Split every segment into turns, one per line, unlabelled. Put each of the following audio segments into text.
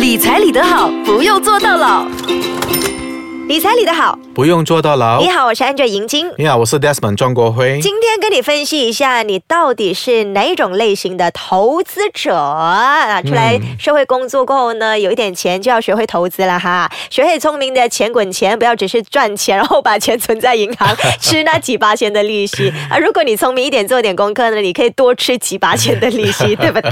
理财理得好，不用做到老。
理财理得好，
不用坐到牢
你。好，我是 Angel 银晶。
你好，我是 Desmond 庄国辉。
今天跟你分析一下，你到底是哪一种类型的投资者啊？出来社会工作过后呢，有一点钱就要学会投资了哈，学会聪明的钱滚钱，不要只是赚钱，然后把钱存在银行 吃那几八千的利息啊。如果你聪明一点，做点功课呢，你可以多吃几八千的利息，对不对？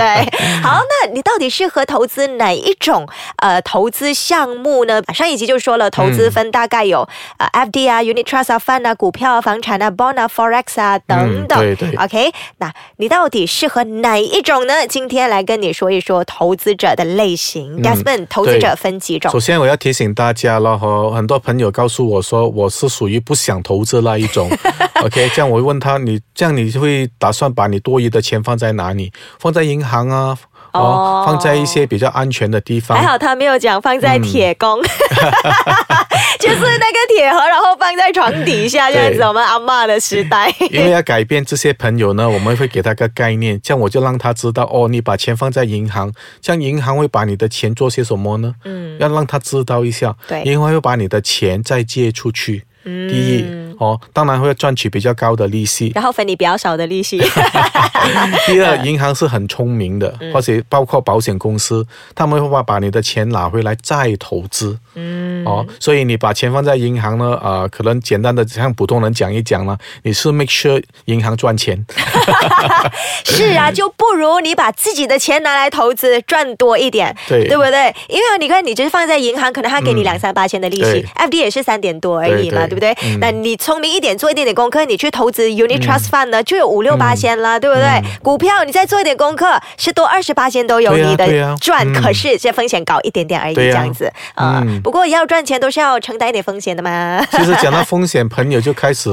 好，那你到底适合投资哪一种呃投资项目呢？上一集就说了，投资分大概有、呃 FD 啊、Unit Trust 啊、Fund 啊、股票啊、房产啊、Bond 啊、Forex 啊等等。
嗯对对
OK，那你到底适合哪一种呢？今天来跟你说一说投资者的类型。Gasman，、嗯投资者分几种
首？先，我要提醒大家了哈，很多朋友告诉我说我是属于不想投资那一种。OK，这样我会问他，你这样你会打算把你多余的钱放在哪里？放在银行啊？
哦
哦，放在一些比较安全的地方
还。好他没有讲放在铁工，就是那个铁盒，然后放在床底下这样子。我们阿嬷的时代。
因为要改变这些朋友呢，我们会给他个概念，这样我就让他知道哦，你把钱放在银行，这样银行会把你的钱做些什么呢？嗯，要让他知道一下，
对
银行会把你的钱再借出去。嗯第一哦，当然会赚取比较高的利息。
然后分你比较少的利息。
第二，银行是很聪明的，或者包括保险公司，他们会把把你的钱拿回来再投资。嗯，哦，所以你把钱放在银行呢，呃，可能简单的像普通人讲一讲呢，你是 make sure 银行赚钱。
是啊，就不如你把自己的钱拿来投资，赚多一点，
对
对不对？因为你看，你就是放在银行，可能他给你两三八千的利息
对
，FD 也是三点多而已嘛，对
对
不对？那你聪明一点，做一点点功课，你去投资 Unit Trust Fund 呢，就有五六八千了，对不对？股票你再做一点功课，是多二十八千都有你的赚，
嗯
可是这风险高一点点而已，这样子啊。
嗯
不过要赚钱都是要承担一点风险的嘛。
其实讲到风险，朋友就开始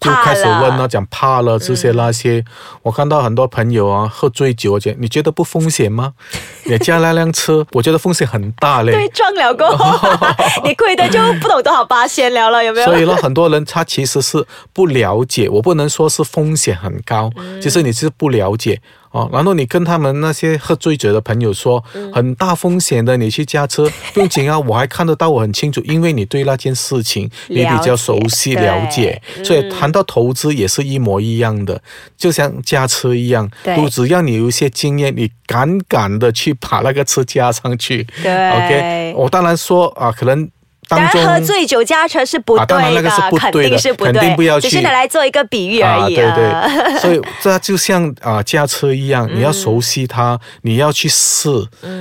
就开始问
了
了，讲怕了这些那些。我看到很多朋友啊，喝醉酒，我讲你觉得不风险吗？你驾那辆车，我觉得风险很大嘞。
对，撞了过后，你亏的就不懂多少八仙了了，有没有？
所以呢，很多人他其实是不了解，我不能说是风险很高，
嗯
其实你是不了解哦。然后你跟他们那些喝醉酒的朋友说，
嗯
很大风险的，你去驾车 不用紧啊，我还看得到，我很清楚，因为你对那件事情你比较熟悉
了解
了解，所以谈到投资也是一模一样的，就像驾车一样，都只要你有一些经验，你敢敢的去把那个车加上去。
对
OK，我当然说啊，可能
当然，喝醉酒驾车是不对的，
那个是不
肯
对的
定是不对，
肯定不要去
只是拿来做一个比喻而已
对对，所以这就像啊驾车一样，你要熟悉它，你要去试，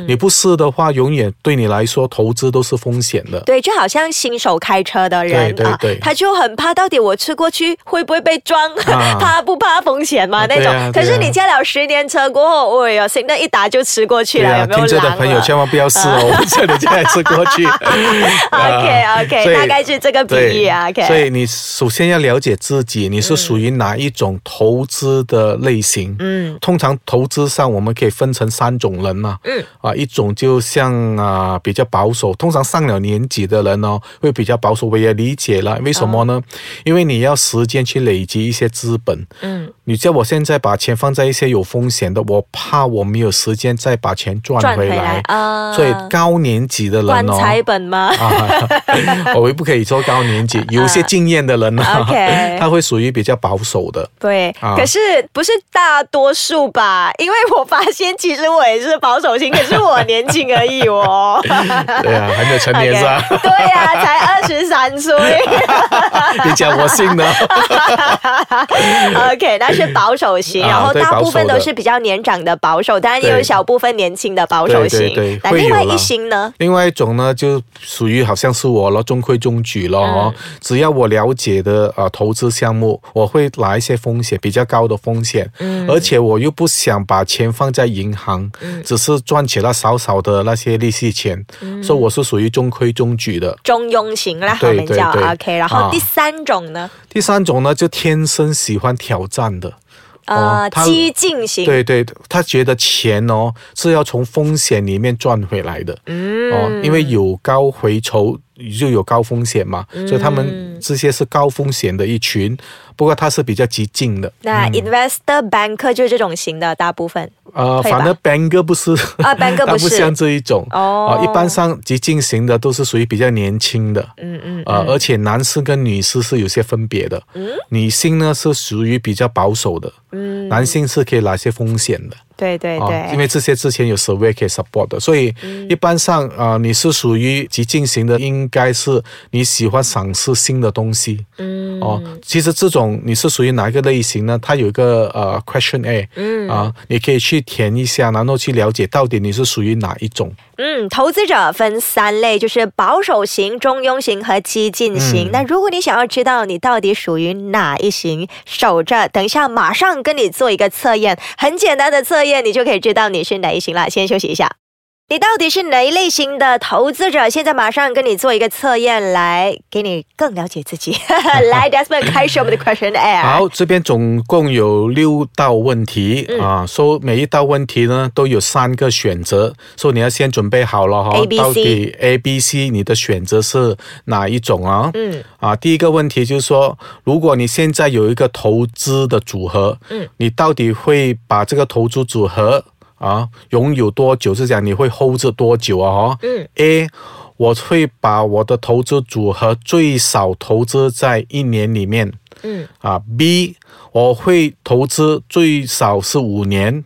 你不试的话，永远对你来说投资都是风险的。
对，就好像新手开车的人啊
对对对，
他就很怕，到底我吃过去会不会被撞？
啊
怕不怕风险嘛？
啊
那种。
对啊啊
可是你驾了十年车过后，哎呀，行的一打就吃过去了，有没有
听着的朋友千万不要试哦，我叫你这样吃过去。
OK
啊
OK，大概是这个比喻啊。
OK，所以你首先要了解自己，你是属于哪一种投资的类型。
嗯，
通常投资上我们可以分成三种人嘛。
嗯，
啊，一种就像啊比较保守，通常上了年纪的人哦会比较保守，我也理解了。为什么呢？因为你要时间去累积一些资本。
嗯，
你叫我现在把钱放在一些有风险的，我怕我没有时间再把钱赚
赚回来。啊。
所以高年级的人哦。
材本吗？
啊，我们不可以说高年级，有一些经验的人呢、他会属于比较保守的。
对，
啊
可是不是大多数吧？因为我发现其实我也是保守型，可是我年轻而已哦。
对啊，还没有成年是吧
呀、才二十三岁。
你讲我信的。
OK，那是保守型，
啊
然后大部分都是比较年长的保守，当然也有小部分年轻的保守型。
对对对
那另外一型呢？
另外一种呢，就属于好像是我了，中规中矩了哦。
嗯
只要我了解的呃投资项目，我会拿一些风险，比较高的风险，
嗯
而且我又不想把钱放在银行，嗯只是赚取了少少的那些利息钱，
嗯
所以我是属于中规中矩的。
中庸型啦，我
对
们叫 OK。然后
啊
第三种呢？
第三种呢，就天生喜欢挑战的。
呃激进型。
对对，他觉得钱哦是要从风险里面赚回来的，
嗯
哦，因为有高回酬就有高风险嘛，所以他们这些是高风险的一群，不过它是比较激进的。
那 investor banker 就是这种型的，大部分
呃，反正 banker 不是
啊，banker 不是。
像这一种。
哦。
啊一般上激进型的都是属于比较年轻的，
嗯嗯
呃，而且男士跟女士是有些分别的，女性呢是属于比较保守的，
嗯，
男性是可以拿些风险的。
对对对，
啊，因为这些之前有 survey 可以 support 的，所以一般上啊、呃你是属于激进型的，应该是你喜欢尝试新的东西。
嗯
哦，其实这种你是属于哪一个类型呢？它有一个呃 question A，嗯啊，你可以去填一下，然后去了解到底你是属于哪一种。
嗯，投资者分三类，就是保守型、中庸型和激进型。那如果你想要知道你到底属于哪一型，守着，等一下马上跟你做一个测验，很简单的测验，你就可以知道你是哪一型了。先休息一下。你到底是哪一类型的投资者？现在马上跟你做一个测验，来给你更了解自己。来，Desmond 开始我们的 Question Air。
好，这边总共有六道问题、啊，说每一道问题呢都有三个选择，所以你要先准备好了哈。
A B C
到底 A、B、C 你的选择是哪一种啊？
嗯
啊，第一个问题就是说，如果你现在有一个投资的组合，
嗯，
你到底会把这个投资组合啊拥有多久？是讲你会 hold 着多久啊？哈，
嗯
，A。我会把我的投资组合最少投资在一年里面，
嗯
啊，B 我会投资最少是五年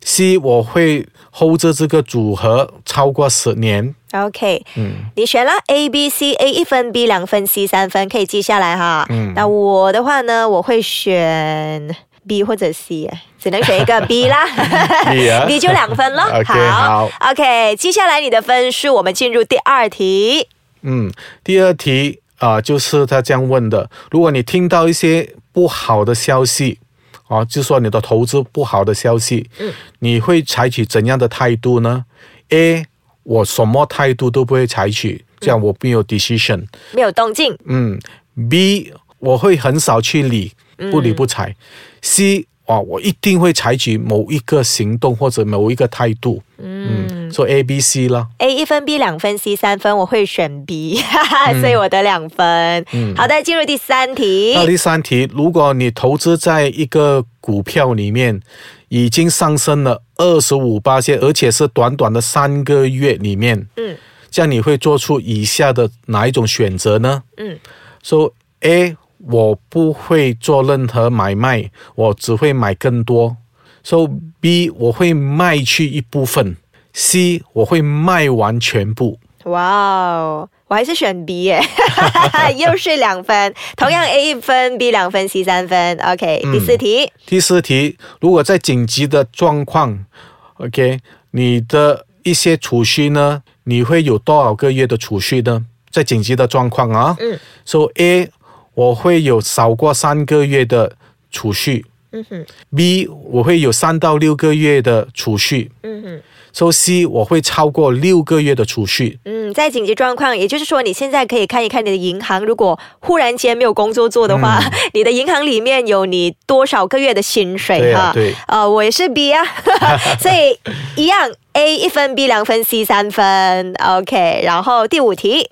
，C 我会 hold 着这个组合超过十年。
，OK。
嗯，
你选了 A、B、C A 一分，B 两分，C 三分，可以记下来哈。
嗯
那我的话呢，我会选 B 或者 C，哎只能选一个 B 啦。
B
就两分了。
OK，好。
OK，接下来你的分数，我们进入第二题。
嗯，第二题啊、就是他这样问的：如果你听到一些不好的消息，啊，就说你的投资不好的消息，
嗯，
你会采取怎样的态度呢？A，我什么态度都不会采取，这样我没有 decision。
没有动静，
嗯，B 我会很少去理，不理不睬。C 啊，我一定会采取某一个行动或者某一个态度。嗯，说 A、B、C 啦。
A 一分，B 两分，C 三分，我会选 B，哈哈，所以我得两分。
嗯
好的，进入第三题。
那第三题，如果你投资在一个股票里面，已经上升了二十五八线，而且是短短的三个月里面，
嗯
这样你会做出以下的哪一种选择呢？
嗯
说 A，我不会做任何买卖，我只会买更多。So B，我会卖去一部分。C，我会卖完全部。
哇哦，我还是选 B 耶，又是两分，同样 A 一分，B 两分，C 三分。OK，、第四题，
第四题，如果在紧急的状况，OK，你的一些储蓄呢，你会有多少个月的储蓄呢？在紧急的状况啊，
嗯
，So A，我会有少过三个月的储蓄。
嗯哼
，；B，我会有三到六个月的储蓄。
嗯哼
，；So C，我会超过六个月的储蓄。
嗯，在紧急状况，也就是说，你现在可以看一看你的银行，如果忽然间没有工作做的话，你的银行里面有你多少个月的薪水哈？
对啊对。
呃，我也是 B 啊，所以一样 A 一分，B 两分，C 三分。OK，然后第五题，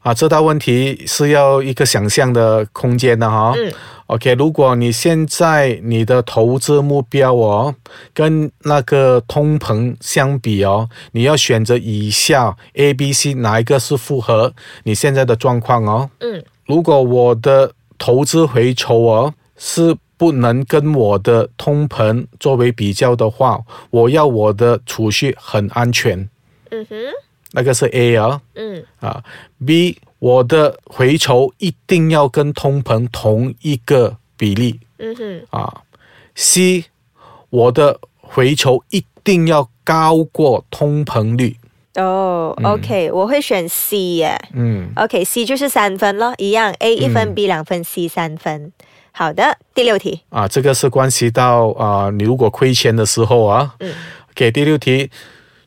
啊，这道问题是要一个想象的空间的哈。
嗯
OK，如果你现在你的投资目标哦，跟那个通膨相比哦，你要选择以下 A、B、C 哪一个是符合你现在的状况哦？
嗯
如果我的投资回酬哦是不能跟我的通膨作为比较的话，我要我的储蓄很安全，
嗯哼，
那个是 A 啊。
嗯
啊，B 我的回酬一定要跟通膨同一个比例
嗯哼，
啊。C 我的回酬一定要高过通膨率。
哦、o k 我会选 C 耶。
嗯
OK，C 就是三分咯，一样 A 一分、b 两分，C 三分。好的，第六题。
啊，这个是关系到啊，你如果亏钱的时候啊。
嗯
OK，第六题，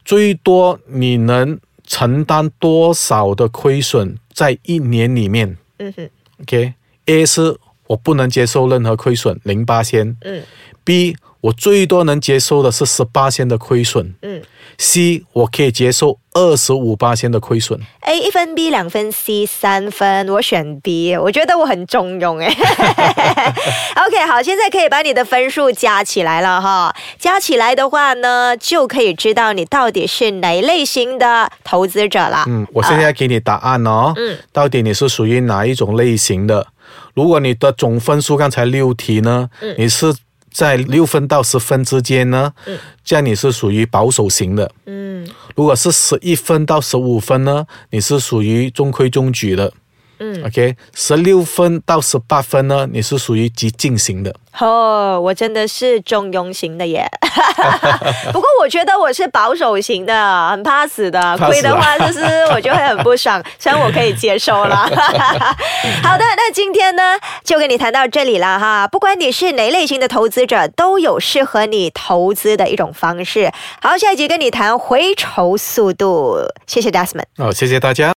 最多你能承担多少的亏损在一年里面
嗯哼
，？OK，A 是我不能接受任何亏损，零八千。
嗯
B 我最多能接受的是十八仙的亏损。
嗯
C 我可以接受二十五八仙的亏损。
，A 一分，B 两分，C 三分，我选 B，我觉得我很中庸哎。OK，好，现在可以把你的分数加起来了哈，加起来的话呢，就可以知道你到底是哪一类型的投资者了。
嗯，我现在给你答案哦。
嗯，
到底你是属于哪一种类型的？如果你的总分数刚才六题呢，
嗯
你是在六分到十分之间呢，
嗯
这样你是属于保守型的。
嗯
如果是十一分到十五分呢，你是属于中规中矩的。
嗯
，OK，十六分到十八分呢，你是属于激进型的。
哦，我真的是中庸型的耶。不过我觉得我是保守型的，很怕死的。亏的话就是我就会很不爽，虽然我可以接受啦。好的，那今天呢就跟你谈到这里了哈。不管你是哪类型的投资者，都有适合你投资的一种方式。好，下一集跟你谈回酬速度。谢谢 Desmond。
哦，谢谢大家。